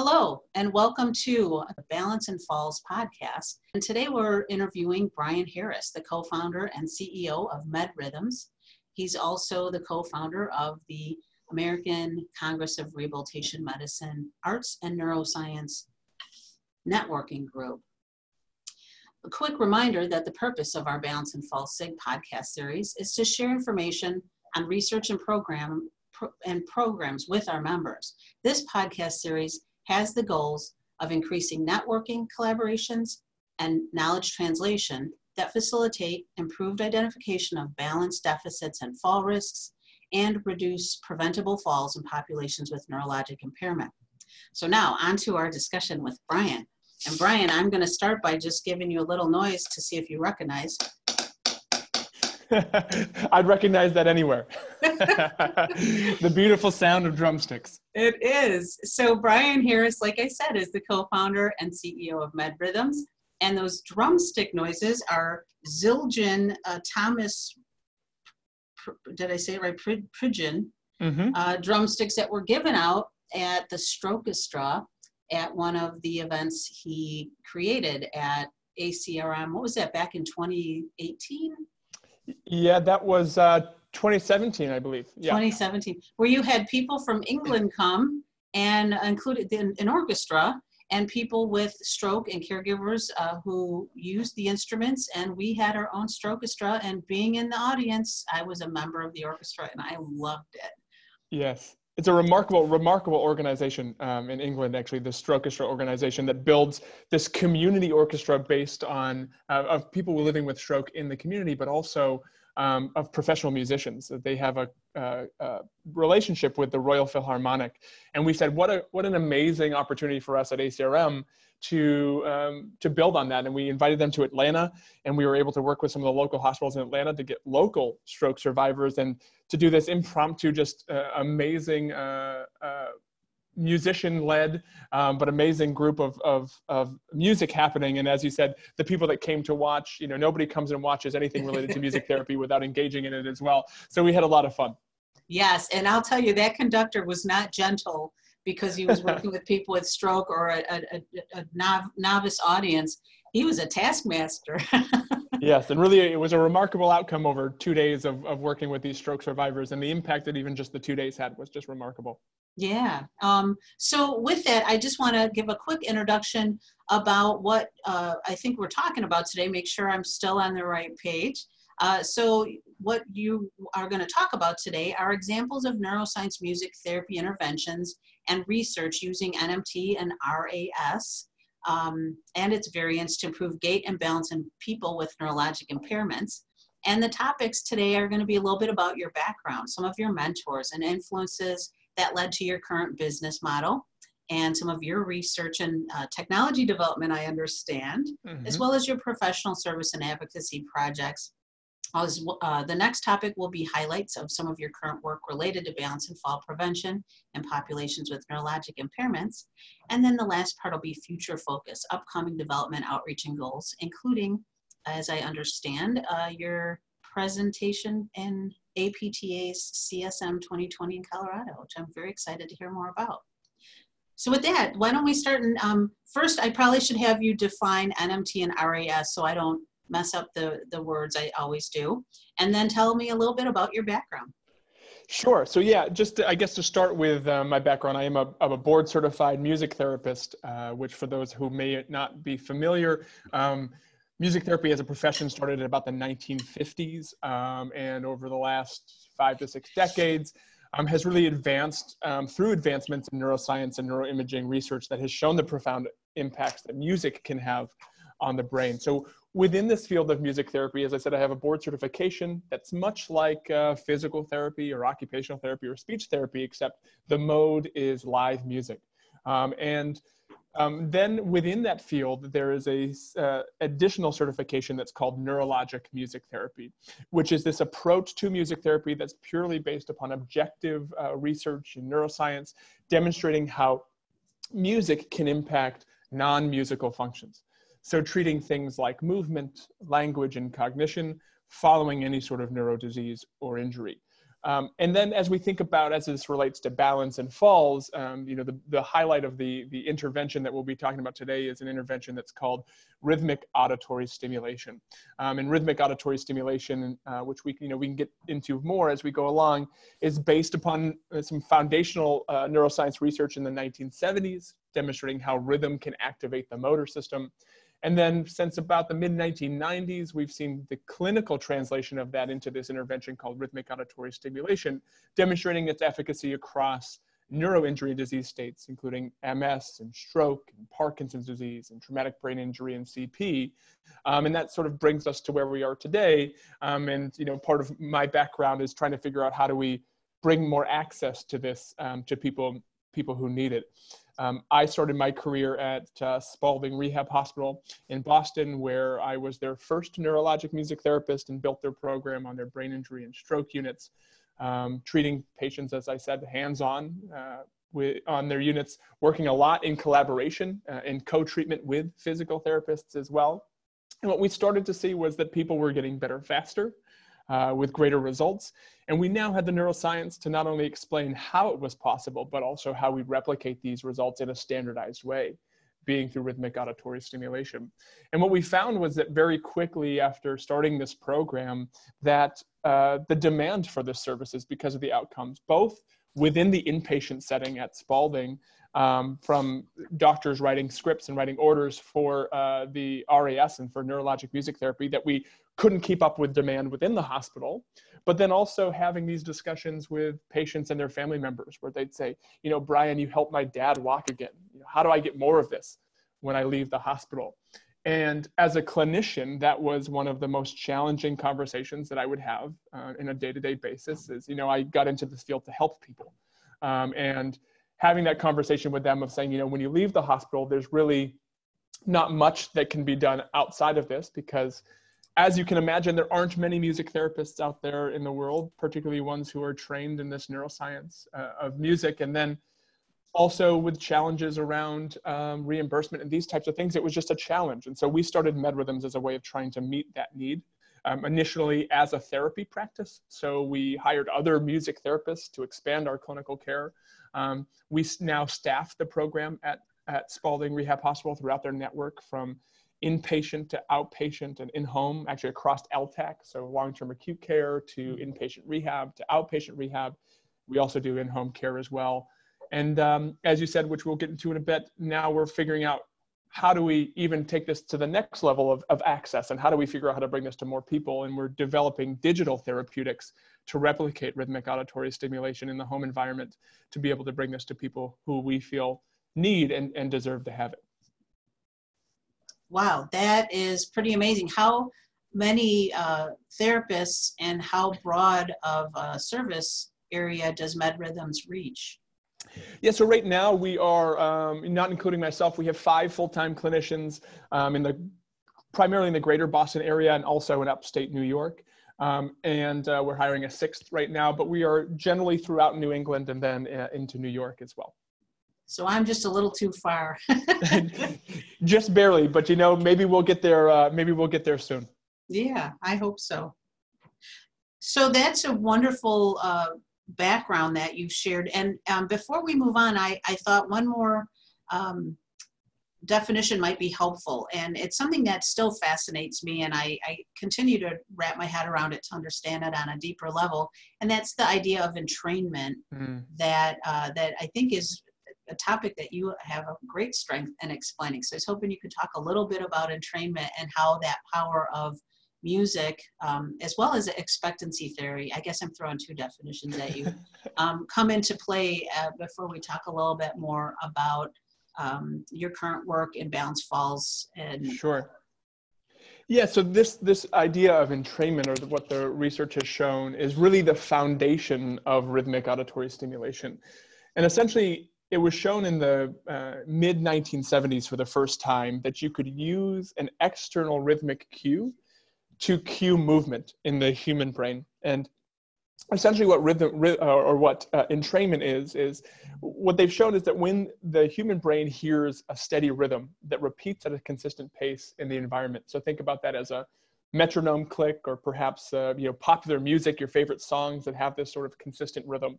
Hello, and welcome to the Balance and Falls podcast. And today we're interviewing Brian Harris, the co founder and CEO of MedRhythms. He's also the co founder of the American Congress of Rehabilitation Medicine Arts and Neuroscience Networking Group. A quick reminder that the purpose of our Balance and Falls SIG podcast series is to share information on research and program and programs with our members. This podcast series has the goals of increasing networking, collaborations, and knowledge translation that facilitate improved identification of balance deficits and fall risks and reduce preventable falls in populations with neurologic impairment. So now on to our discussion with Brian. And Brian, I'm going to start by just giving you a little noise to see if you recognize. I'd recognize that anywhere. the beautiful sound of drumsticks. It is. So Brian Harris, like I said, is the co-founder and CEO of MedRhythms. And those drumstick noises are Zildjian uh, Thomas, did I say it right? Pridgeon mm-hmm. uh, drumsticks that were given out at the Stroke Strokestra at one of the events he created at ACRM. What was that, back in 2018? Yeah, that was uh, 2017, I believe. Yeah. 2017, where you had people from England come and included an orchestra and people with stroke and caregivers uh, who used the instruments. And we had our own stroke orchestra. And being in the audience, I was a member of the orchestra and I loved it. Yes it's a remarkable, remarkable organization um, in England, actually, the Strokestra organization that builds this community orchestra based on uh, of people living with stroke in the community, but also um, of professional musicians. They have a, uh, relationship with the Royal Philharmonic, and we said, what a what an amazing opportunity for us at ACRM to um, to build on that. And we invited them to Atlanta, and we were able to work with some of the local hospitals in Atlanta to get local stroke survivors and to do this impromptu, just uh, amazing. Musician led um, but amazing group of, of, of music happening and as you said the people that came to watch you know nobody comes and watches anything related to music therapy without engaging in it as well so we had a lot of fun yes and i'll tell you that conductor was not gentle because he was working with people with stroke or a, a, a, a novice audience. He was a taskmaster. yes, and really it was a remarkable outcome over two days of, of working with these stroke survivors, and the impact that even just the two days had was just remarkable. Yeah. Um, so with that, I just want to give a quick introduction about what uh, I think we're talking about today. Make sure I'm still on the right page. Uh, so what you are going to talk about today are examples of neuroscience music therapy interventions and research using NMT and RAS um, and its variants to improve gait and balance in people with neurologic impairments. And the topics today are going to be a little bit about your background, some of your mentors and influences that led to your current business model, and some of your research and uh, technology development, I understand, mm-hmm. as well as your professional service and advocacy projects as, uh, the next topic will be highlights of some of your current work related to balance and fall prevention in populations with neurologic impairments. And then the last part will be future focus, upcoming development outreach and goals, including, as I understand, uh, your presentation in APTA's CSM 2020 in Colorado, which I'm very excited to hear more about. So with that, why don't we start? And um, first, I probably should have you define NMT and RAS so I don't mess up the, the words, I always do. And then tell me a little bit about your background. Sure. So yeah, just to, I guess to start with uh, my background, I am a, I'm a board certified music therapist, uh, which for those who may not be familiar, um, music therapy as a profession started in about the 1950s, um, and over the last five to six decades, um, has really advanced um, through advancements in neuroscience and neuroimaging research that has shown the profound impacts that music can have on the brain. So within this field of music therapy, as I said, I have a board certification that's much like uh, physical therapy or occupational therapy or speech therapy, except the mode is live music. Um, and um, then within that field, there is a uh, additional certification that's called neurologic music therapy, which is this approach to music therapy that's purely based upon objective uh, research in neuroscience, demonstrating how music can impact non-musical functions. So treating things like movement, language, and cognition following any sort of neurodisease or injury. Um, and then as we think about as this relates to balance and falls, um, you know, the, the highlight of the, the intervention that we'll be talking about today is an intervention that's called rhythmic auditory stimulation. Um, and rhythmic auditory stimulation, uh, which we, you know, we can get into more as we go along, is based upon uh, some foundational uh, neuroscience research in the 1970s, demonstrating how rhythm can activate the motor system. And then since about the mid 1990s, we've seen the clinical translation of that into this intervention called rhythmic auditory stimulation, demonstrating its efficacy across neuroinjury disease states, including MS and stroke and Parkinson's disease and traumatic brain injury and CP. Um, and that sort of brings us to where we are today. Um, and, you know, part of my background is trying to figure out how do we bring more access to this um, to people, people who need it. Um, I started my career at uh, Spaulding Rehab Hospital in Boston, where I was their first neurologic music therapist and built their program on their brain injury and stroke units, um, treating patients, as I said, hands on uh, on their units, working a lot in collaboration uh, in co treatment with physical therapists as well. And what we started to see was that people were getting better faster uh, with greater results. And we now had the neuroscience to not only explain how it was possible, but also how we replicate these results in a standardized way, being through rhythmic auditory stimulation. And what we found was that very quickly after starting this program, that uh, the demand for this services because of the outcomes, both within the inpatient setting at Spaulding, um, from doctors writing scripts and writing orders for uh, the RAS and for neurologic music therapy that we couldn't keep up with demand within the hospital, but then also having these discussions with patients and their family members where they'd say, you know, Brian, you helped my dad walk again. You know, how do I get more of this when I leave the hospital? And as a clinician, that was one of the most challenging conversations that I would have uh, in a day-to-day basis. Is you know, I got into this field to help people, um, and having that conversation with them of saying, you know, when you leave the hospital, there's really not much that can be done outside of this because as you can imagine, there aren't many music therapists out there in the world, particularly ones who are trained in this neuroscience uh, of music. And then also with challenges around um, reimbursement and these types of things, it was just a challenge. And so we started MedRhythms as a way of trying to meet that need. Um, initially as a therapy practice. So we hired other music therapists to expand our clinical care. Um, we now staff the program at, at Spaulding Rehab Hospital throughout their network from inpatient to outpatient and in-home, actually across LTAC, so long-term acute care to mm-hmm. inpatient rehab to outpatient rehab. We also do in-home care as well. And um, as you said, which we'll get into in a bit, now we're figuring out how do we even take this to the next level of, of access and how do we figure out how to bring this to more people? And we're developing digital therapeutics to replicate rhythmic auditory stimulation in the home environment to be able to bring this to people who we feel need and, and deserve to have it wow, that is pretty amazing. How many uh, therapists and how broad of a service area does MedRhythms reach? Yeah, so right now we are, um, not including myself, we have five full-time clinicians um, in the primarily in the greater Boston area and also in upstate New York. Um, and uh, we're hiring a sixth right now, but we are generally throughout New England and then uh, into New York as well. So I'm just a little too far. just barely, but you know, maybe we'll get there. Uh, maybe we'll get there soon. Yeah, I hope so. So that's a wonderful uh, background that you've shared. And um, before we move on, I, I thought one more um, definition might be helpful. And it's something that still fascinates me, and I, I continue to wrap my head around it to understand it on a deeper level. And that's the idea of entrainment mm. that uh, that I think is a topic that you have a great strength in explaining. So I was hoping you could talk a little bit about entrainment and how that power of music, um, as well as expectancy theory, I guess I'm throwing two definitions at you, um, come into play uh, before we talk a little bit more about um, your current work in Balance Falls. And sure. Yeah, so this this idea of entrainment, or what the research has shown, is really the foundation of rhythmic auditory stimulation, and essentially it was shown in the uh, mid 1970s for the first time that you could use an external rhythmic cue to cue movement in the human brain. And essentially what rhythm uh, or what uh, entrainment is is what they've shown is that when the human brain hears a steady rhythm that repeats at a consistent pace in the environment so think about that as a metronome click or perhaps uh, you know popular music your favorite songs that have this sort of consistent rhythm.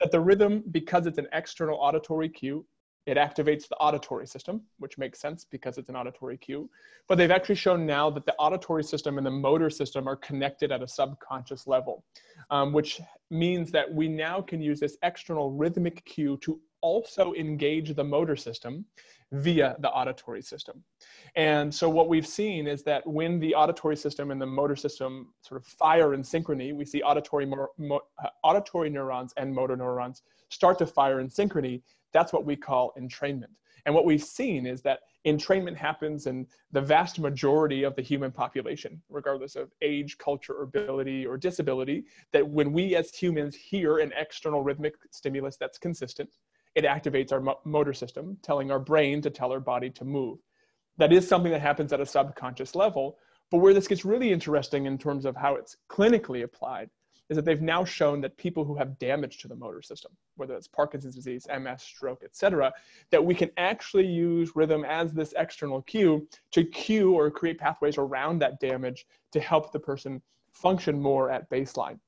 That the rhythm because it's an external auditory cue it activates the auditory system which makes sense because it's an auditory cue. But they've actually shown now that the auditory system and the motor system are connected at a subconscious level um, which means that we now can use this external rhythmic cue to also engage the motor system via the auditory system. And so what we've seen is that when the auditory system and the motor system sort of fire in synchrony, we see auditory, mo- mo- uh, auditory neurons and motor neurons start to fire in synchrony. That's what we call entrainment. And what we've seen is that entrainment happens in the vast majority of the human population, regardless of age, culture, ability, or disability, that when we as humans hear an external rhythmic stimulus that's consistent, it activates our mo- motor system, telling our brain to tell our body to move. That is something that happens at a subconscious level. But where this gets really interesting in terms of how it's clinically applied is that they've now shown that people who have damage to the motor system, whether it's Parkinson's disease, MS, stroke, et cetera, that we can actually use rhythm as this external cue to cue or create pathways around that damage to help the person function more at baseline.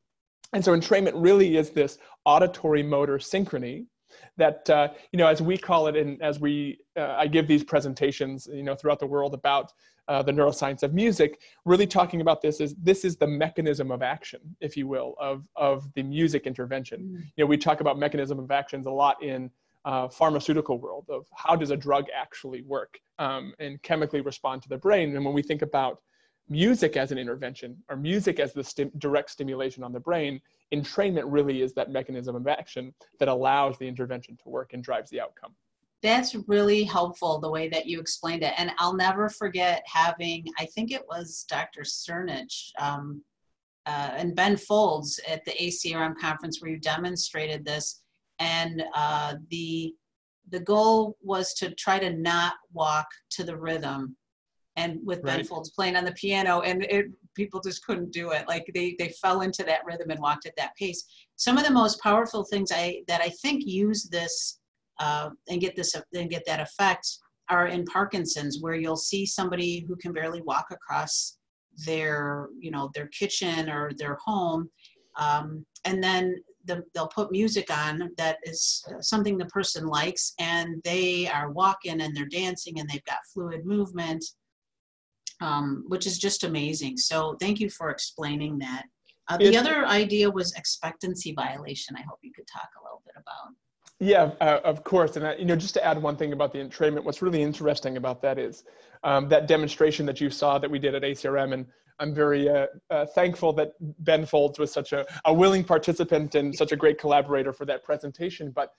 And so entrainment really is this auditory motor synchrony that uh, you know as we call it and as we uh, i give these presentations you know throughout the world about uh, the neuroscience of music really talking about this is this is the mechanism of action if you will of of the music intervention mm. you know we talk about mechanism of actions a lot in uh, pharmaceutical world of how does a drug actually work um, and chemically respond to the brain and when we think about music as an intervention or music as the sti- direct stimulation on the brain entrainment really is that mechanism of action that allows the intervention to work and drives the outcome. That's really helpful the way that you explained it. And I'll never forget having, I think it was Dr. Cernich um, uh, and Ben Folds at the ACRM conference where you demonstrated this. And uh, the, the goal was to try to not walk to the rhythm and with right. Ben Folds playing on the piano, and it, people just couldn't do it. Like they they fell into that rhythm and walked at that pace. Some of the most powerful things I that I think use this uh, and get this and get that effect are in Parkinson's, where you'll see somebody who can barely walk across their you know their kitchen or their home, um, and then the, they'll put music on that is something the person likes, and they are walking and they're dancing and they've got fluid movement um, which is just amazing. So thank you for explaining that. Uh, the other idea was expectancy violation. I hope you could talk a little bit about. Yeah, uh, of course. And, uh, you know, just to add one thing about the entrainment, what's really interesting about that is um, that demonstration that you saw that we did at ACRM. And I'm very uh, uh, thankful that Ben Folds was such a, a willing participant and such a great collaborator for that presentation. But,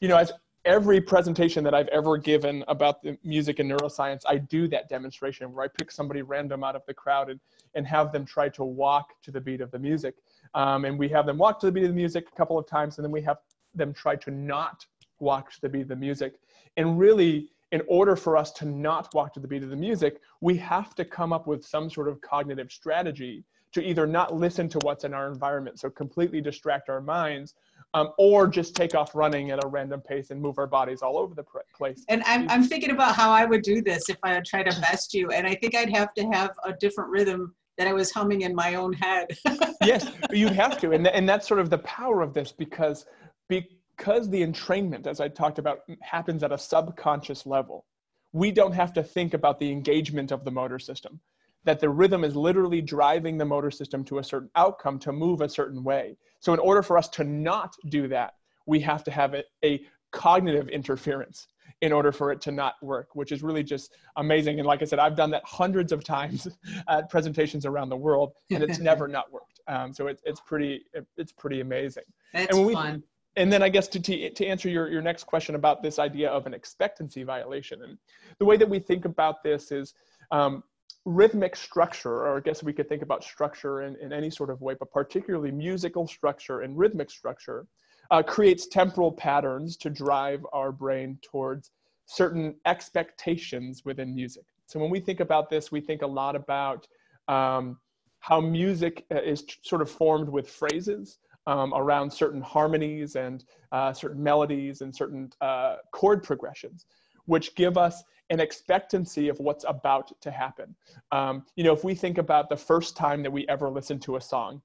you know, as every presentation that I've ever given about the music and neuroscience, I do that demonstration where I pick somebody random out of the crowd and, and have them try to walk to the beat of the music. Um, and we have them walk to the beat of the music a couple of times, and then we have them try to not walk to the beat of the music. And really, in order for us to not walk to the beat of the music, we have to come up with some sort of cognitive strategy to either not listen to what's in our environment, so completely distract our minds, um, or just take off running at a random pace and move our bodies all over the place. And I'm, I'm thinking about how I would do this if I would try to best you. And I think I'd have to have a different rhythm that I was humming in my own head. yes, you'd have to. And, and that's sort of the power of this because, because the entrainment, as I talked about, happens at a subconscious level. We don't have to think about the engagement of the motor system that the rhythm is literally driving the motor system to a certain outcome to move a certain way. So, in order for us to not do that, we have to have a, a cognitive interference in order for it to not work, which is really just amazing. And like I said, I've done that hundreds of times at presentations around the world, and it's never not worked. Um, so it's it's pretty it's pretty amazing. That's and we, fun. And then I guess to, to, to answer your, your next question about this idea of an expectancy violation, and the way that we think about this is um, rhythmic structure, or I guess we could think about structure in, in any sort of way, but particularly musical structure and rhythmic structure, uh, creates temporal patterns to drive our brain towards certain expectations within music. So when we think about this, we think a lot about um, how music uh, is sort of formed with phrases um, around certain harmonies and uh, certain melodies and certain uh, chord progressions which give us an expectancy of what's about to happen. Um, you know, if we think about the first time that we ever listened to a song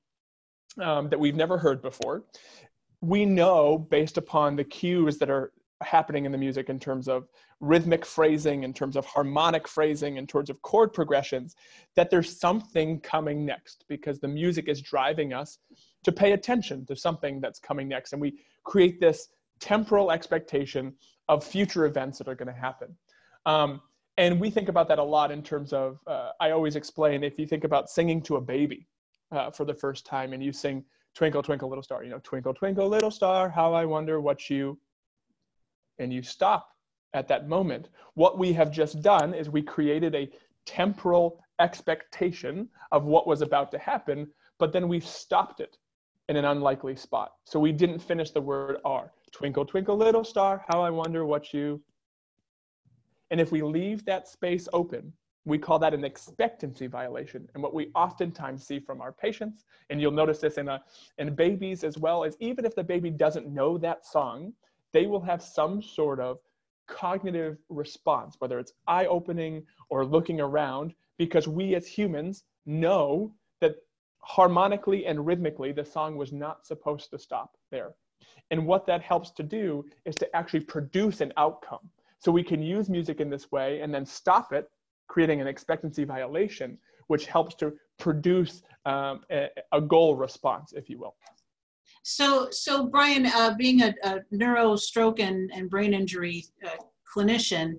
um, that we've never heard before, we know based upon the cues that are happening in the music in terms of rhythmic phrasing, in terms of harmonic phrasing, in terms of chord progressions, that there's something coming next because the music is driving us to pay attention to something that's coming next. And we create this temporal expectation of future events that are going to happen. Um, and we think about that a lot in terms of, uh, I always explain if you think about singing to a baby uh, for the first time and you sing Twinkle, Twinkle, Little Star, you know, Twinkle, Twinkle, Little Star, how I wonder what you, and you stop at that moment. What we have just done is we created a temporal expectation of what was about to happen, but then we stopped it in an unlikely spot. So we didn't finish the word are. Twinkle, twinkle, little star, how I wonder what you. And if we leave that space open, we call that an expectancy violation. And what we oftentimes see from our patients, and you'll notice this in, a, in babies as well, is even if the baby doesn't know that song, they will have some sort of cognitive response, whether it's eye opening or looking around, because we as humans know that harmonically and rhythmically, the song was not supposed to stop there. And what that helps to do is to actually produce an outcome. So we can use music in this way and then stop it, creating an expectancy violation, which helps to produce um, a, a, goal response, if you will. So, so Brian, uh, being a, a neuro, stroke, and, and brain injury uh, clinician,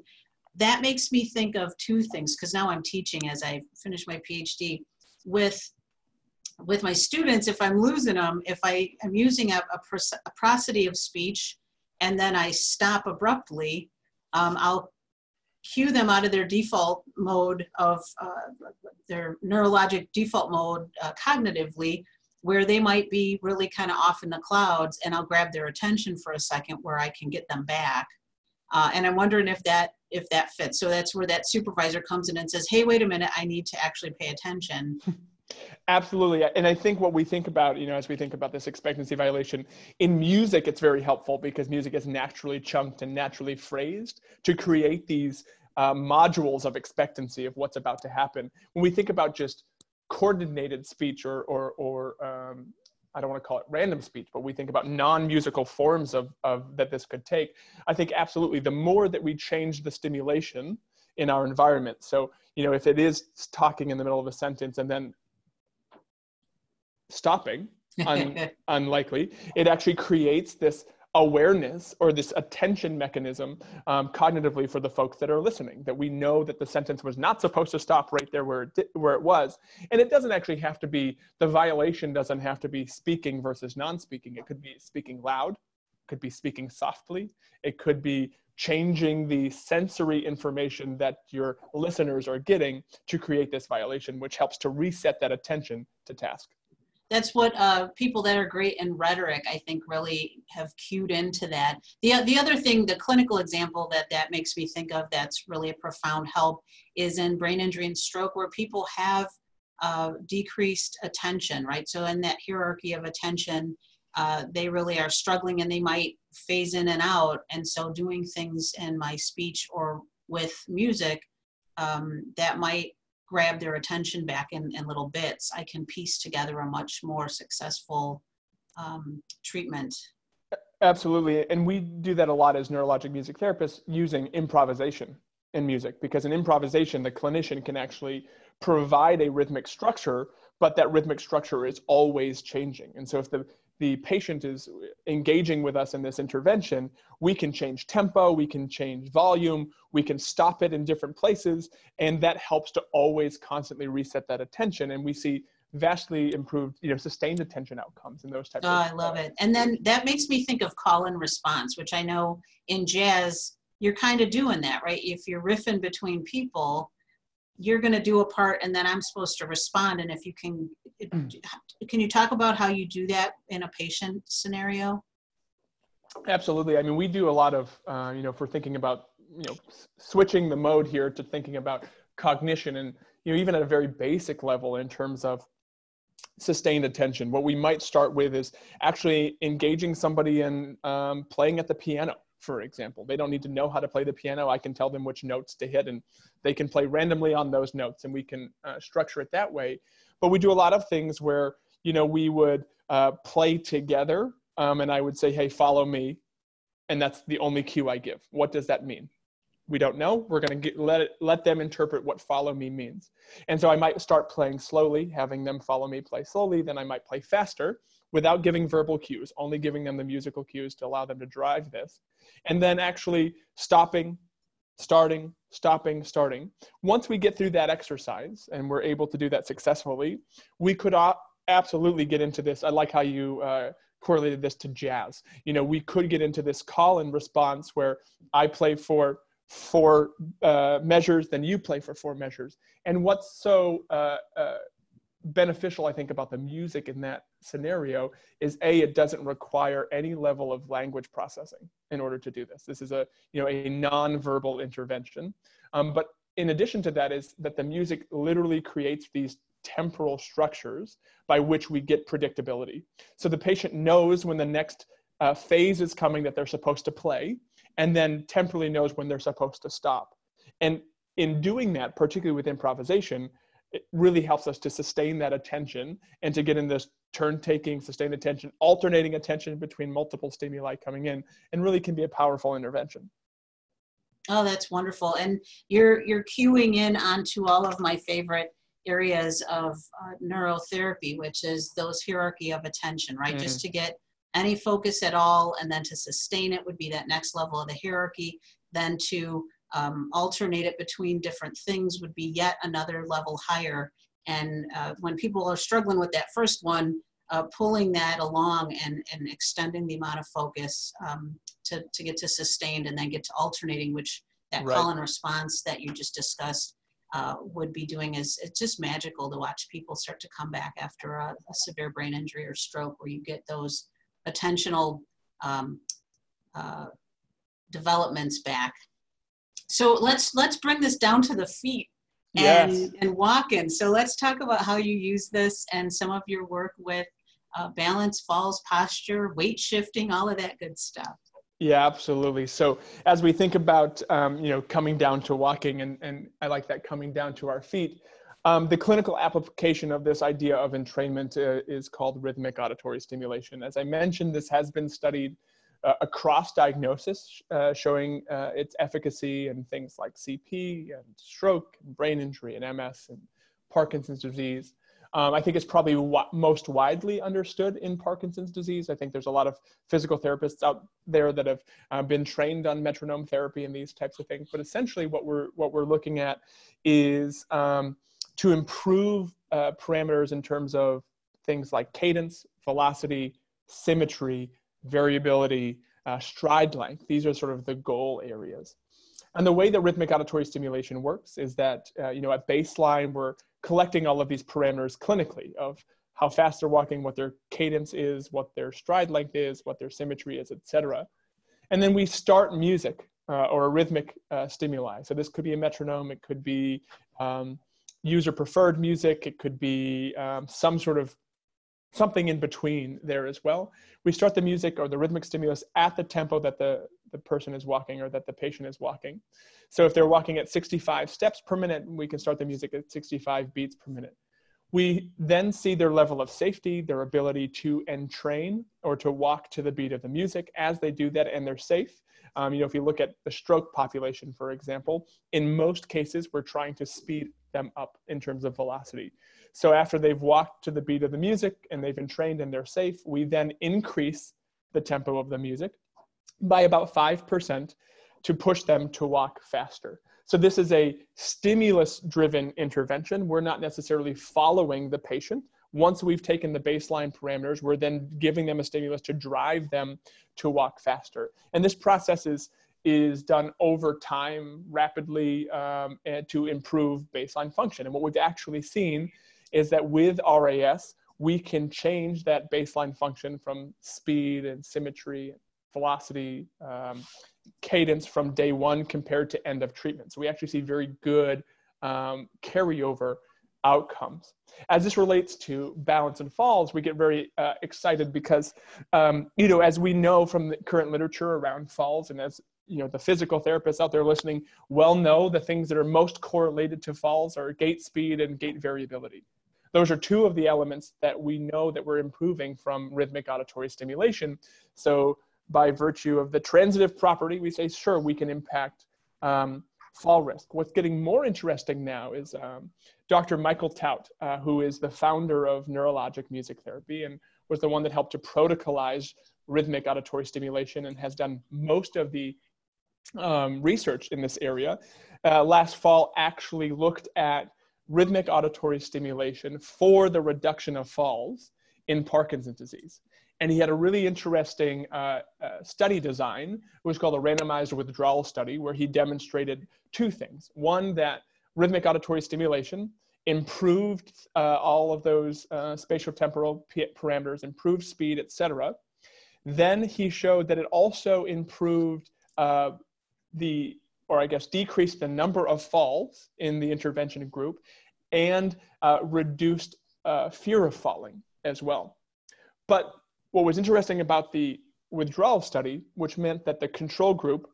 that makes me think of two things because now I'm teaching as I finish my PhD with with my students, if I'm losing them, if I am using a, a, a, prosody of speech and then I stop abruptly, um, I'll cue them out of their default mode of uh, their neurologic default mode uh, cognitively, where they might be really kind of off in the clouds, and I'll grab their attention for a second where I can get them back. Uh, and I'm wondering if that if that fits. So that's where that supervisor comes in and says, "Hey, wait a minute, I need to actually pay attention." Absolutely. And I think what we think about, you know, as we think about this expectancy violation in music, it's very helpful because music is naturally chunked and naturally phrased to create these uh, modules of expectancy of what's about to happen. When we think about just coordinated speech or, or, or um, I don't want to call it random speech, but we think about non-musical forms of, of that this could take. I think absolutely the more that we change the stimulation in our environment. So, you know, if it is talking in the middle of a sentence and then stopping, un- unlikely, it actually creates this awareness or this attention mechanism um, cognitively for the folks that are listening that we know that the sentence was not supposed to stop right there where it, di- where it was. And it doesn't actually have to be the violation doesn't have to be speaking versus non-speaking. It could be speaking loud could be speaking softly. It could be changing the sensory information that your listeners are getting to create this violation which helps to reset that attention to task that's what uh, people that are great in rhetoric, I think, really have cued into that. The, the other thing, the clinical example that that makes me think of that's really a profound help is in brain injury and stroke, where people have uh, decreased attention, right? So in that hierarchy of attention, uh, they really are struggling and they might phase in and out. And so doing things in my speech or with music um, that might grab their attention back in, in little bits, I can piece together a much more successful um, treatment. Absolutely. And we do that a lot as neurologic music therapists using improvisation in music because in improvisation, the clinician can actually provide a rhythmic structure, but that rhythmic structure is always changing. And so if the the patient is engaging with us in this intervention, we can change tempo, we can change volume, we can stop it in different places, and that helps to always constantly reset that attention. And we see vastly improved, you know, sustained attention outcomes in those types. Oh, of, ah, I love it. And then that makes me think of call and response, which I know in jazz you're kind of doing that, right? If you're riffing between people, you're going to do a part and then i'm supposed to respond. And if you can mm. can you talk about how you do that in a patient scenario? Absolutely. I mean we do a lot of uh, you know for thinking about you know switching the mode here to thinking about cognition and you know even at a very basic level in terms of sustained attention what we might start with is actually engaging somebody in um, playing at the piano for example. They don't need to know how to play the piano. I can tell them which notes to hit and they can play randomly on those notes and we can uh, structure it that way. But we do a lot of things where, you know, we would uh, play together um, and I would say, hey, follow me. And that's the only cue I give. What does that mean? We don't know. We're going to let let them interpret what follow me means. And so I might start playing slowly, having them follow me play slowly. Then I might play faster without giving verbal cues, only giving them the musical cues to allow them to drive this. And then actually stopping, starting, stopping, starting. Once we get through that exercise and we're able to do that successfully, we could absolutely get into this. I like how you uh, correlated this to jazz. You know, we could get into this call and response where I play for four uh, measures, then you play for four measures. And what's so uh, uh beneficial, I think, about the music in that scenario is a it doesn't require any level of language processing in order to do this. This is a you know a non-verbal intervention. Um, but in addition to that is that the music literally creates these temporal structures by which we get predictability. So the patient knows when the next uh, phase is coming that they're supposed to play, and then temporally knows when they're supposed to stop. And in doing that, particularly with improvisation, it really helps us to sustain that attention and to get in this turn taking, sustained attention, alternating attention between multiple stimuli coming in, and really can be a powerful intervention. Oh, that's wonderful. And you're you're cueing in onto all of my favorite areas of uh, neurotherapy, which is those hierarchy of attention, right? Mm. Just to get any focus at all, and then to sustain it would be that next level of the hierarchy. Then to um, alternate it between different things would be yet another level higher. And uh, when people are struggling with that first one, uh, pulling that along and, and extending the amount of focus um, to, to get to sustained and then get to alternating, which that right. call and response that you just discussed uh, would be doing is it's just magical to watch people start to come back after a, a severe brain injury or stroke where you get those attentional um, uh, developments back so let's let's bring this down to the feet and yes. and walking. So let's talk about how you use this and some of your work with uh, balance, falls, posture, weight shifting, all of that good stuff. Yeah, absolutely. So as we think about um, you know coming down to walking, and and I like that coming down to our feet. Um, the clinical application of this idea of entrainment uh, is called rhythmic auditory stimulation. As I mentioned, this has been studied uh, a cross diagnosis uh, showing uh, its efficacy in things like CP and stroke and brain injury and MS and Parkinson's disease. Um, I think it's probably wa- most widely understood in Parkinson's disease. I think there's a lot of physical therapists out there that have uh, been trained on metronome therapy and these types of things. But essentially, what we're what we're looking at is um, to improve uh, parameters in terms of things like cadence, velocity, symmetry, variability, uh, stride length. These are sort of the goal areas. And the way that rhythmic auditory stimulation works is that, uh, you know, at baseline, we're collecting all of these parameters clinically of how fast they're walking, what their cadence is, what their stride length is, what their symmetry is, etc. And then we start music uh, or a rhythmic uh, stimuli. So this could be a metronome, it could be um, user preferred music, it could be um, some sort of something in between there as well. We start the music or the rhythmic stimulus at the tempo that the, the person is walking or that the patient is walking. So if they're walking at 65 steps per minute, we can start the music at 65 beats per minute. We then see their level of safety, their ability to entrain or to walk to the beat of the music. As they do that and they're safe, um, you know, if you look at the stroke population, for example, in most cases, we're trying to speed them up in terms of velocity. So after they've walked to the beat of the music and they've been trained and they're safe, we then increase the tempo of the music by about 5% to push them to walk faster. So this is a stimulus driven intervention. We're not necessarily following the patient. Once we've taken the baseline parameters, we're then giving them a stimulus to drive them to walk faster. And this process is is done over time rapidly um, to improve baseline function. And what we've actually seen is that with RAS, we can change that baseline function from speed and symmetry, velocity, um, cadence from day one compared to end of treatment. So we actually see very good um, carryover outcomes. As this relates to balance and falls, we get very uh, excited because, um, you know, as we know from the current literature around falls, and as you know, the physical therapists out there listening well know the things that are most correlated to falls are gait speed and gait variability. Those are two of the elements that we know that we're improving from rhythmic auditory stimulation. So by virtue of the transitive property, we say, sure, we can impact um, fall risk. What's getting more interesting now is um, Dr. Michael Thaut, uh, who is the founder of neurologic music therapy and was the one that helped to protocolize rhythmic auditory stimulation and has done most of the um, research in this area. Uh, last fall actually looked at rhythmic auditory stimulation for the reduction of falls in Parkinson's disease and he had a really interesting uh, uh, study design. It was called a randomized withdrawal study, where he demonstrated two things. One, that rhythmic auditory stimulation improved uh, all of those uh, spatial temporal parameters, improved speed, etc. Then he showed that it also improved uh, the, or I guess decreased the number of falls in the intervention group and uh, reduced fear of falling as well. But what was interesting about the withdrawal study, which meant that the control group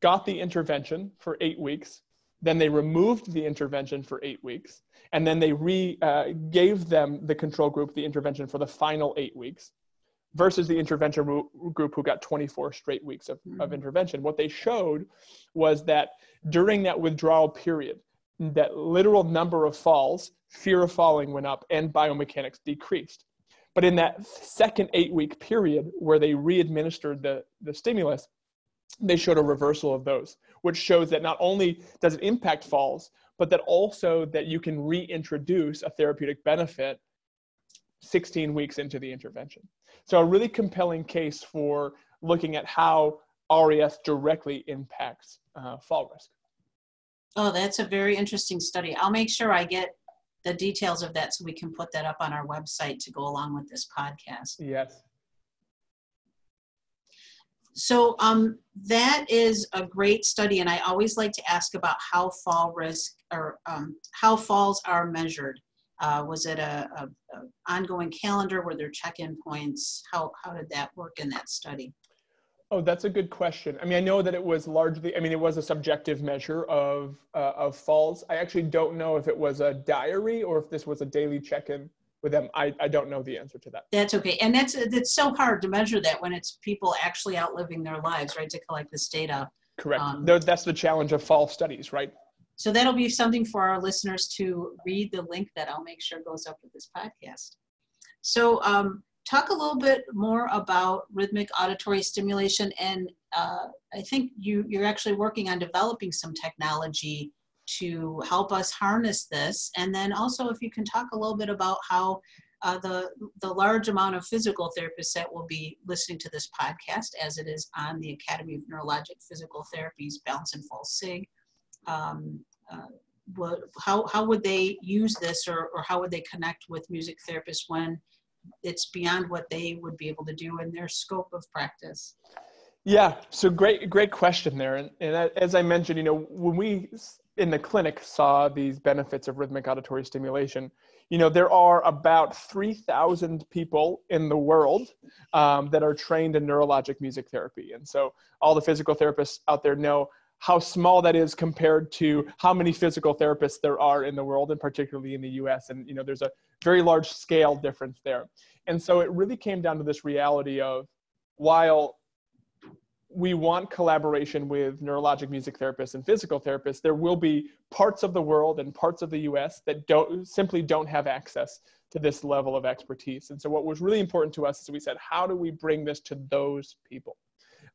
got the intervention for eight weeks, then they removed the intervention for eight weeks, and then they re uh, gave them the control group the intervention for the final eight weeks, versus the intervention group who got 24 straight weeks of, of intervention. What they showed was that during that withdrawal period, that literal number of falls, fear of falling went up, and biomechanics decreased. But in that second eight week period where they re-administered the, the stimulus, they showed a reversal of those, which shows that not only does it impact falls, but that also that you can reintroduce a therapeutic benefit 16 weeks into the intervention. So a really compelling case for looking at how RAS directly impacts uh, fall risk. Oh, that's a very interesting study. I'll make sure I get the details of that so we can put that up on our website to go along with this podcast. Yes. So um, that is a great study, and I always like to ask about how fall risk or um, how falls are measured. Uh, was it a, a, a, ongoing calendar? Were there check-in points? How how did that work in that study? Oh, that's a good question. I mean, I know that it was largely, I mean, it was a subjective measure of, uh, of falls. I actually don't know if it was a diary or if this was a daily check-in with them. I, I don't know the answer to that. That's okay. And that's, it's so hard to measure that when it's people actually outliving their lives, right, to collect this data. Correct. Um, that's the challenge of fall studies, right? So that'll be something for our listeners to read the link that I'll make sure goes up with this podcast. So um, talk a little bit more about rhythmic auditory stimulation and uh, i think you, you're actually working on developing some technology to help us harness this. And then also if you can talk a little bit about how uh, the, the large amount of physical therapists that will be listening to this podcast as it is on the academy of neurologic physical therapies balance and fall sig um, uh, what, how, how would they use this or, or how would they connect with music therapists when it's beyond what they would be able to do in their scope of practice. Yeah, so great, great question there. And, and as I mentioned, you know, when we in the clinic saw these benefits of rhythmic auditory stimulation, you know, there are about 3,000 people in the world um, that are trained in neurologic music therapy. And so all the physical therapists out there know how small that is compared to how many physical therapists there are in the world and particularly in the US and you know there's a very large scale difference there. And so it really came down to this reality of while we want collaboration with neurologic music therapists and physical therapists there will be parts of the world and parts of the US that don't simply don't have access to this level of expertise. And so what was really important to us is we said how do we bring this to those people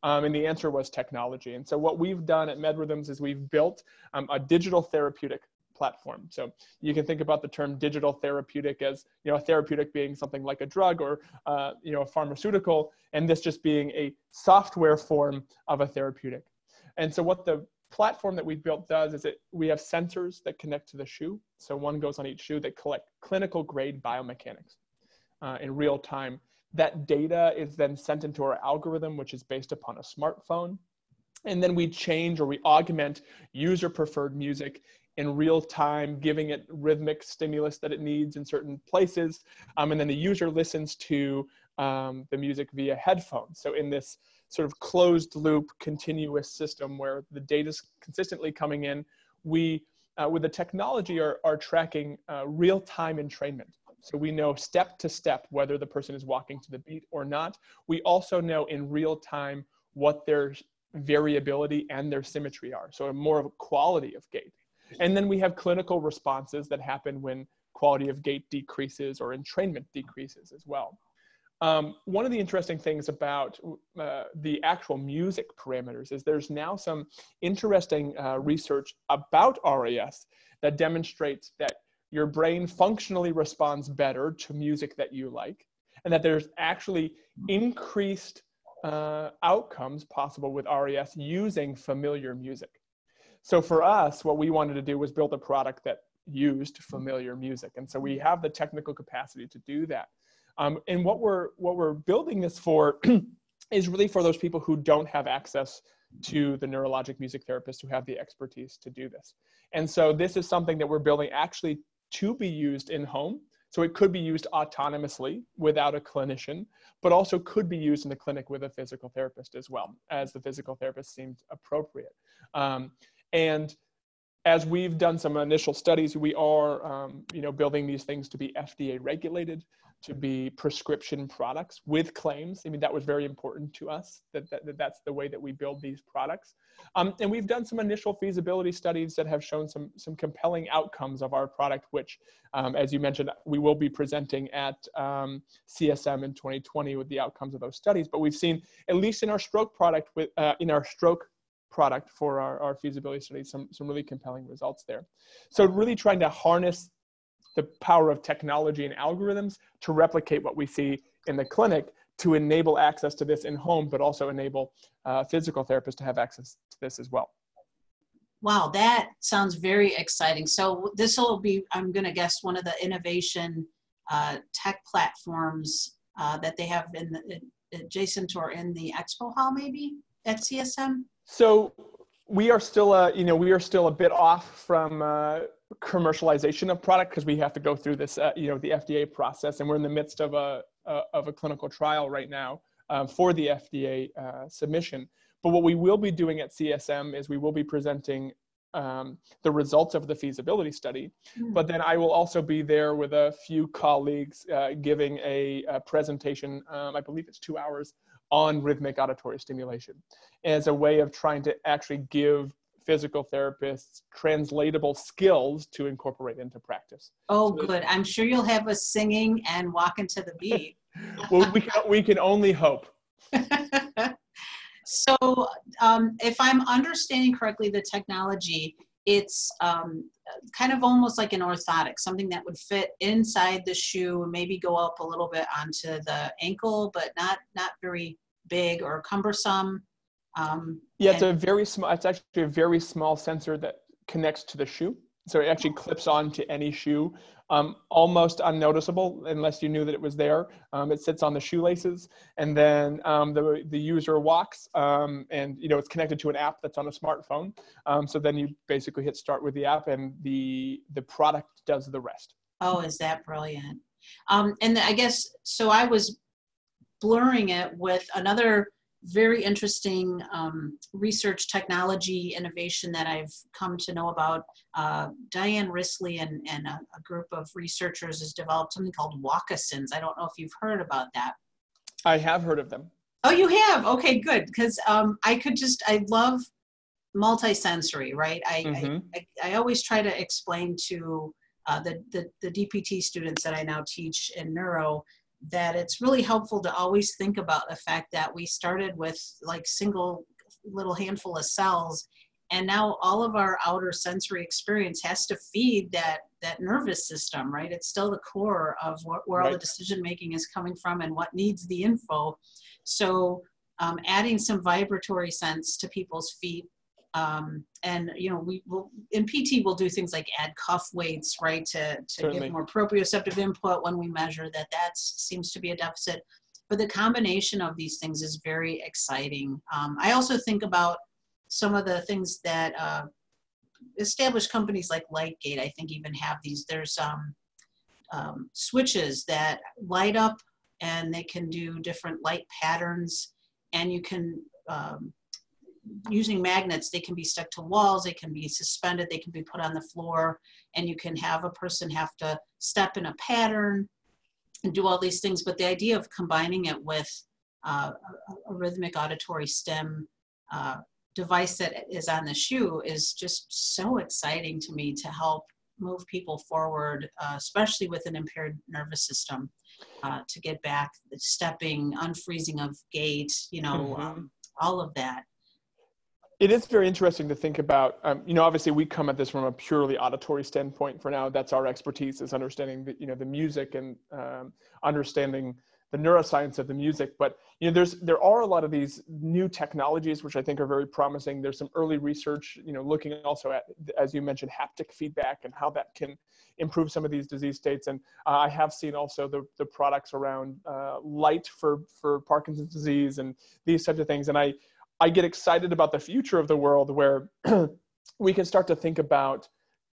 um, and the answer was technology. And so what we've done at MedRhythms is we've built um, a digital therapeutic platform. So you can think about the term digital therapeutic as you know a therapeutic being something like a drug or uh, you know a pharmaceutical, and this just being a software form of a therapeutic. And so what the platform that we've built does is it we have sensors that connect to the shoe. So one goes on each shoe that collect clinical grade biomechanics uh, in real time. That data is then sent into our algorithm, which is based upon a smartphone. And then we change or we augment user preferred music in real time, giving it rhythmic stimulus that it needs in certain places. Um, and then the user listens to um, the music via headphones. So in this sort of closed loop continuous system where the data is consistently coming in, we, uh, with the technology, are, are tracking uh, real time entrainment. So we know step to step whether the person is walking to the beat or not. We also know in real time what their variability and their symmetry are. So a more of a quality of gait. And then we have clinical responses that happen when quality of gait decreases or entrainment decreases as well. Um, one of the interesting things about uh, the actual music parameters is there's now some interesting uh, research about RAS that demonstrates that your brain functionally responds better to music that you like, and that there's actually increased uh, outcomes possible with RAS using familiar music. So for us, what we wanted to do was build a product that used familiar music. And so we have the technical capacity to do that. Um, and what we're what we're building this for is really for those people who don't have access to the neurologic music therapists who have the expertise to do this. And so this is something that we're building actually to be used in home. So it could be used autonomously without a clinician, but also could be used in the clinic with a physical therapist as well, as the physical therapist seemed appropriate. Um, and as we've done some initial studies, we are, um, you know, building these things to be FDA regulated to be prescription products with claims. I mean, that was very important to us that, that, that that's the way that we build these products. Um, and we've done some initial feasibility studies that have shown some, some compelling outcomes of our product, which, um, as you mentioned, we will be presenting at um, CSM in 2020 with the outcomes of those studies. But we've seen, at least in our stroke product, with, uh, in our stroke product for our, our feasibility studies, some, some really compelling results there. So really trying to harness the power of technology and algorithms to replicate what we see in the clinic to enable access to this in home, but also enable uh, physical therapists to have access to this as well. Wow, that sounds very exciting. So this will be, I'm going to guess, one of the innovation uh, tech platforms uh, that they have in the, adjacent or in the expo hall, maybe at CSM. So we are still, a, you know, we are still a bit off from uh, commercialization of product because we have to go through this, uh, you know, the FDA process, and we're in the midst of a, a of a clinical trial right now um, for the FDA uh, submission. But what we will be doing at CSM is we will be presenting um, the results of the feasibility study. Mm. But then I will also be there with a few colleagues uh, giving a, a presentation. Um, I believe it's two hours on rhythmic auditory stimulation as a way of trying to actually give physical therapists translatable skills to incorporate into practice. Oh, so good. I'm sure you'll have us singing and walking to the beat. well, we can, we can only hope. so, um, if I'm understanding correctly, the technology, it's um, kind of almost like an orthotic, something that would fit inside the shoe, maybe go up a little bit onto the ankle, but not not very big or cumbersome. Um, yeah, it's a very small. It's actually a very small sensor that connects to the shoe, so it actually clips on to any shoe, um, almost unnoticeable unless you knew that it was there. Um, it sits on the shoelaces, and then um, the the user walks, um, and you know it's connected to an app that's on a smartphone. Um, so then you basically hit start with the app, and the the product does the rest. Oh, is that brilliant? Um, and I guess so. I was blurring it with another very interesting um, research technology innovation that I've come to know about. Uh, Diane Risley and, and a, a, group of researchers has developed something called Walkasins. I don't know if you've heard about that. I have heard of them. Oh, you have? Okay, good. Because um, I could just, I love multisensory, right? I, mm-hmm. I, I, I, always try to explain to uh, the, the, the DPT students that I now teach in neuro that it's really helpful to always think about the fact that we started with like single little handful of cells and now all of our outer sensory experience has to feed that that nervous system right it's still the core of what, where right. all the decision making is coming from and what needs the info so um, adding some vibratory sense to people's feet um, and you know, we will in PT we'll do things like add cuff weights, right, to to give more proprioceptive input when we measure that. That seems to be a deficit. But the combination of these things is very exciting. Um, I also think about some of the things that uh, established companies like Lightgate, I think, even have these. There's um, um, switches that light up and they can do different light patterns and you can um, using magnets they can be stuck to walls they can be suspended they can be put on the floor and you can have a person have to step in a pattern and do all these things but the idea of combining it with uh, a, a, rhythmic auditory stim uh, device that is on the shoe is just so exciting to me to help move people forward, uh, especially with an impaired nervous system, uh, to get back the stepping, unfreezing of gait, you know, mm-hmm. um, all of that. It is very interesting to think about. Um, you know, obviously, we come at this from a purely auditory standpoint. For now, that's our expertise is understanding the, you know, the music and um, understanding the neuroscience of the music. But you know, there's there are a lot of these new technologies which I think are very promising. There's some early research, you know, looking also at, as you mentioned, haptic feedback and how that can improve some of these disease states. And uh, I have seen also the the products around uh, light for for Parkinson's disease and these types of things. And I I get excited about the future of the world where we can start to think about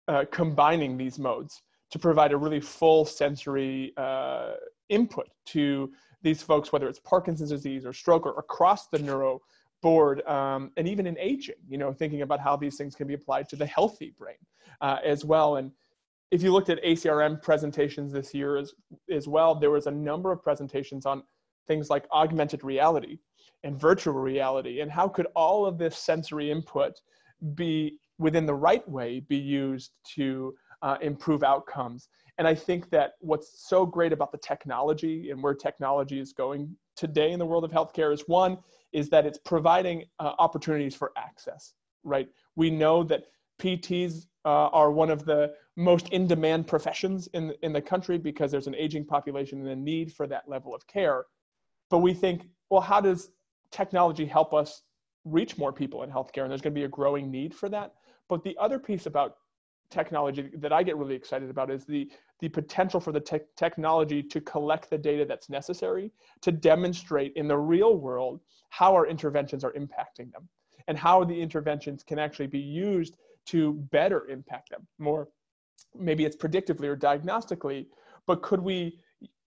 uh, combining these modes to provide a really full sensory uh, input to these folks, whether it's Parkinson's disease or stroke or across the neuro board, um, and even in aging, you know, thinking about how these things can be applied to the healthy brain uh, as well. And if you looked at ACRM presentations this year as, as well, there was a number of presentations on things like augmented reality and virtual reality, and how could all of this sensory input be within the right way be used to uh, improve outcomes. And I think that what's so great about the technology and where technology is going today in the world of healthcare is one, is that it's providing uh, opportunities for access, right? We know that PTs uh, are one of the most in demand professions in, in the country because there's an aging population and a need for that level of care. But we think, well, how does technology help us reach more people in healthcare? And there's going to be a growing need for that. But the other piece about technology that I get really excited about is the the potential for the te- technology to collect the data that's necessary to demonstrate in the real world how our interventions are impacting them and how the interventions can actually be used to better impact them more maybe it's predictively or diagnostically but could we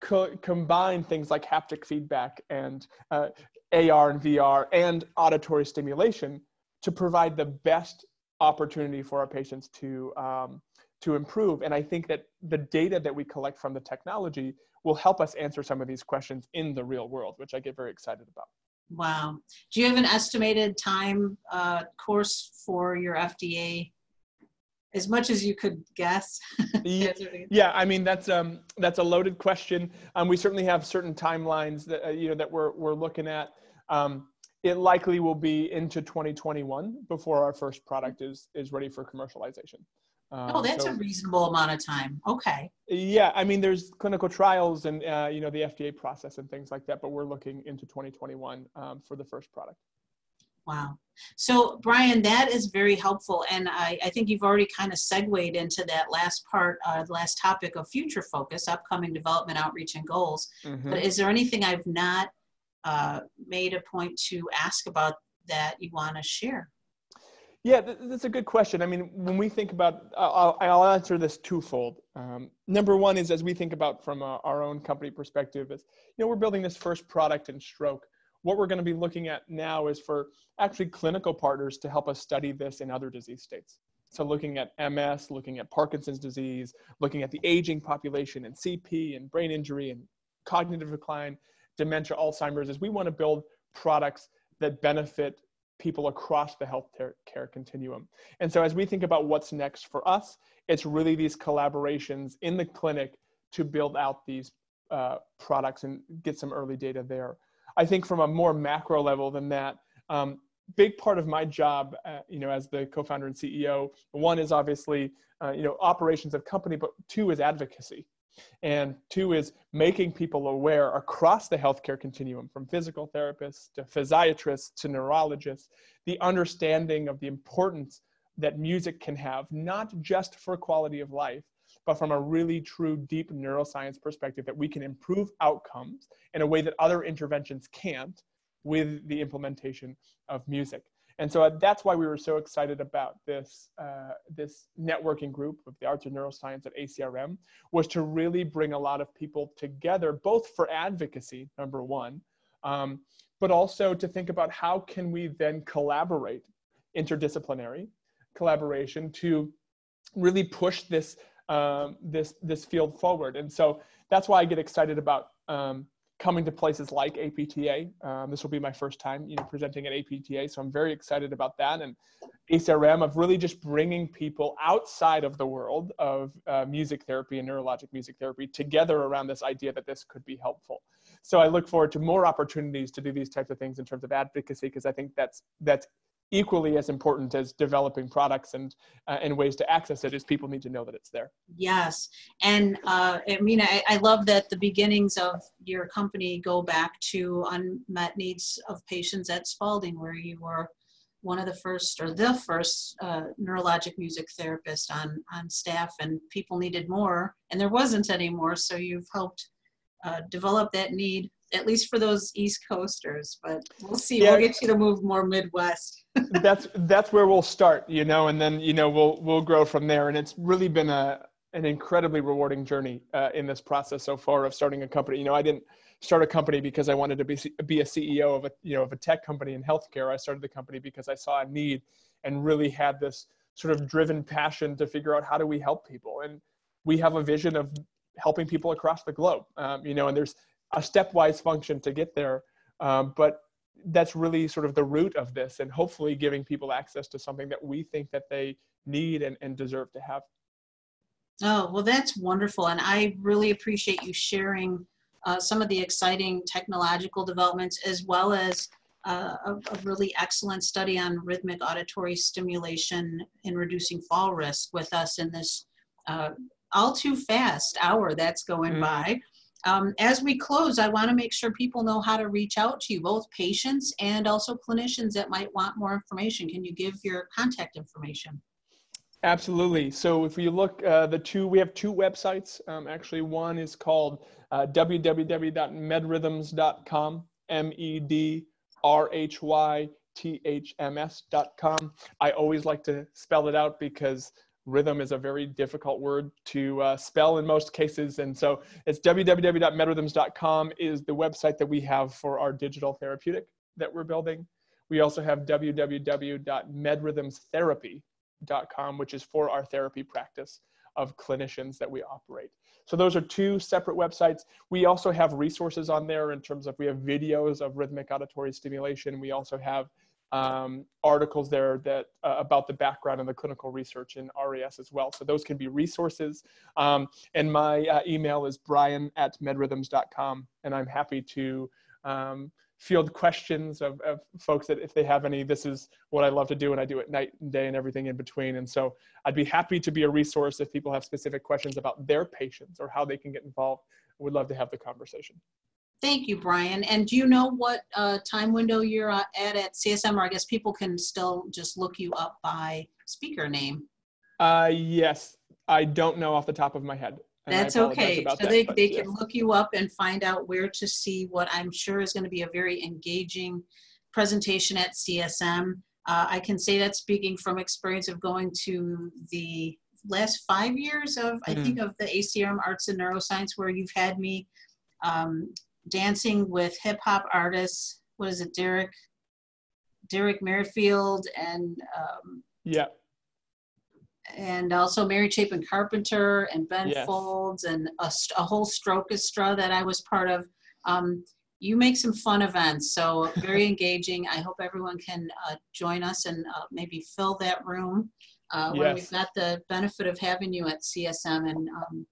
co- combine things like haptic feedback and uh, ar and vr and auditory stimulation to provide the best opportunity for our patients to um, to improve. And I think that the data that we collect from the technology will help us answer some of these questions in the real world, which I get very excited about. Wow. Do you have an estimated time uh, course for your FDA? As much as you could guess. yeah, yeah, I mean that's um that's a loaded question. Um, we certainly have certain timelines that uh, you know that we're we're looking at. Um, it likely will be into 2021 before our first product is is ready for commercialization. Um, oh, that's so, a reasonable amount of time. Okay. Yeah, I mean, there's clinical trials and uh, you know the FDA process and things like that, but we're looking into 2021 um, for the first product. Wow. So, Brian, that is very helpful. And I, I think you've already kind of segued into that last part, uh, last topic of future focus, upcoming development outreach and goals. Mm-hmm. But is there anything I've not uh, made a point to ask about that you want to share? Yeah, that's a good question. I mean, when we think about, I'll, I'll answer this twofold. Um, number one is as we think about from a, our own company perspective, is you know we're building this first product in stroke. What we're going to be looking at now is for actually clinical partners to help us study this in other disease states. So looking at MS, looking at Parkinson's disease, looking at the aging population and CP and brain injury and cognitive decline, dementia, Alzheimer's, is we want to build products that benefit people across the health care continuum. And so as we think about what's next for us, it's really these collaborations in the clinic to build out these uh, products and get some early data there. I think from a more macro level than that, um, big part of my job, uh, you know, as the co-founder and CEO, one is obviously, uh, you know, operations of company, but two is advocacy. And two is making people aware across the healthcare continuum, from physical therapists to physiatrists to neurologists, the understanding of the importance that music can have, not just for quality of life, but from a really true deep neuroscience perspective, that we can improve outcomes in a way that other interventions can't with the implementation of music. And so uh, that's why we were so excited about this, uh, this networking group of the Arts and Neuroscience at ACRM was to really bring a lot of people together, both for advocacy, number one, um, but also to think about how can we then collaborate, interdisciplinary collaboration to really push this, um, this, this field forward. And so that's why I get excited about um, coming to places like APTA. Um, this will be my first time, you know, presenting at APTA, so I'm very excited about that. And ACRM of really just bringing people outside of the world of uh, music therapy and neurologic music therapy together around this idea that this could be helpful. So I look forward to more opportunities to do these types of things in terms of advocacy because I think that's that's equally as important as developing products and uh, and ways to access it is people need to know that it's there. Yes. And uh, i mean I, I love that the beginnings of your company go back to unmet needs of patients at Spaulding where you were one of the first or the first uh, neurologic music therapist on on staff and people needed more and there wasn't any more so you've helped uh, develop that need at least for those East Coasters. But we'll see. Yeah. We'll get you to move more Midwest. that's that's where we'll start, you know, and then you know we'll we'll grow from there. And it's really been a an incredibly rewarding journey uh, in this process so far of starting a company. You know, I didn't start a company because I wanted to be be a CEO of a you know of a tech company in healthcare. I started the company because I saw a need and really had this sort of driven passion to figure out how do we help people. And we have a vision of helping people across the globe. Um, you know, and there's a stepwise function to get there. Um, but that's really sort of the root of this and hopefully giving people access to something that we think that they need and, and deserve to have. Oh, well, that's wonderful. And I really appreciate you sharing uh, some of the exciting technological developments as well as uh, a, a, really excellent study on rhythmic auditory stimulation in reducing fall risk with us in this uh, all too fast hour that's going mm. by. Um, as we close, I want to make sure people know how to reach out to you, both patients and also clinicians that might want more information. Can you give your contact information? Absolutely. So if you look, uh, the two we have two websites. Um, actually, one is called uh, www.medrhythms.com, M E D R H Y T H M S.com. I always like to spell it out because rhythm is a very difficult word to uh, spell in most cases. And so it's www.medrhythms.com is the website that we have for our digital therapeutic that we're building. We also have www.medrhythmstherapy.com, which is for our therapy practice of clinicians that we operate. So those are two separate websites. We also have resources on there in terms of we have videos of rhythmic auditory stimulation. We also have um, articles there that uh, about the background and the clinical research in RAS as well. So those can be resources. Um, and my uh, email is brian at medrhythms.com, and I'm happy to um, field questions of, of folks that if they have any, this is what I love to do, and I do it night and day and everything in between. And so I'd be happy to be a resource if people have specific questions about their patients or how they can get involved. We'd love to have the conversation. Thank you, Brian. And do you know what uh, time window you're at at CSM, or I guess people can still just look you up by speaker name? Uh, yes, I don't know off the top of my head. That's okay. So that, they, they can look you up and find out where to see what I'm sure is going to be a very engaging presentation at CSM. Uh, I can say that speaking from experience of going to the last five years of, mm-hmm. I think, of the ACRM Arts and Neuroscience, where you've had me um, dancing with hip hop artists. What is it, Derek? Derek Merrifield and um, yeah, and also Mary Chapin Carpenter and Ben yes. Folds and a, a whole Strokestra that I was part of. Um, you make some fun events, so very engaging. I hope everyone can uh, join us and uh, maybe fill that room uh, yes. when we've got the benefit of having you at CSM and um,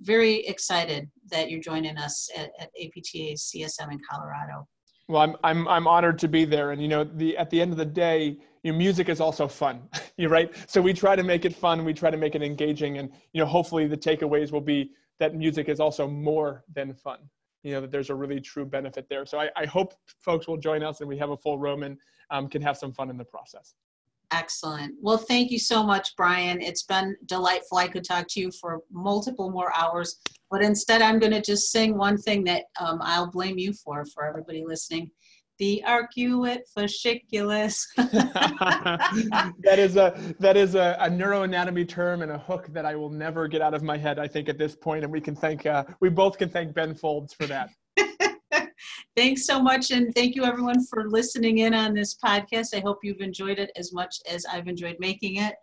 very excited that you're joining us at, at CSM in Colorado. Well, I'm, I'm, I'm honored to be there. And, you know, the, at the end of the day, you know, music is also fun, you're right? So we try to make it fun. We try to make it engaging. And, you know, hopefully the takeaways will be that music is also more than fun. You know, that there's a really true benefit there. So I, I hope folks will join us and we have a full room and um, can have some fun in the process. Excellent. Well, thank you so much, Brian. It's been delightful. I could talk to you for multiple more hours, but instead, I'm going to just sing one thing that um, I'll blame you for, for everybody listening. the arcuate fasciculus. that is a that is a, a, neuroanatomy term and a hook that I will never get out of my head. I think at this point, and we can thank uh, we both can thank Ben Folds for that. Thanks so much, and thank you everyone for listening in on this podcast. I hope you've enjoyed it as much as I've enjoyed making it.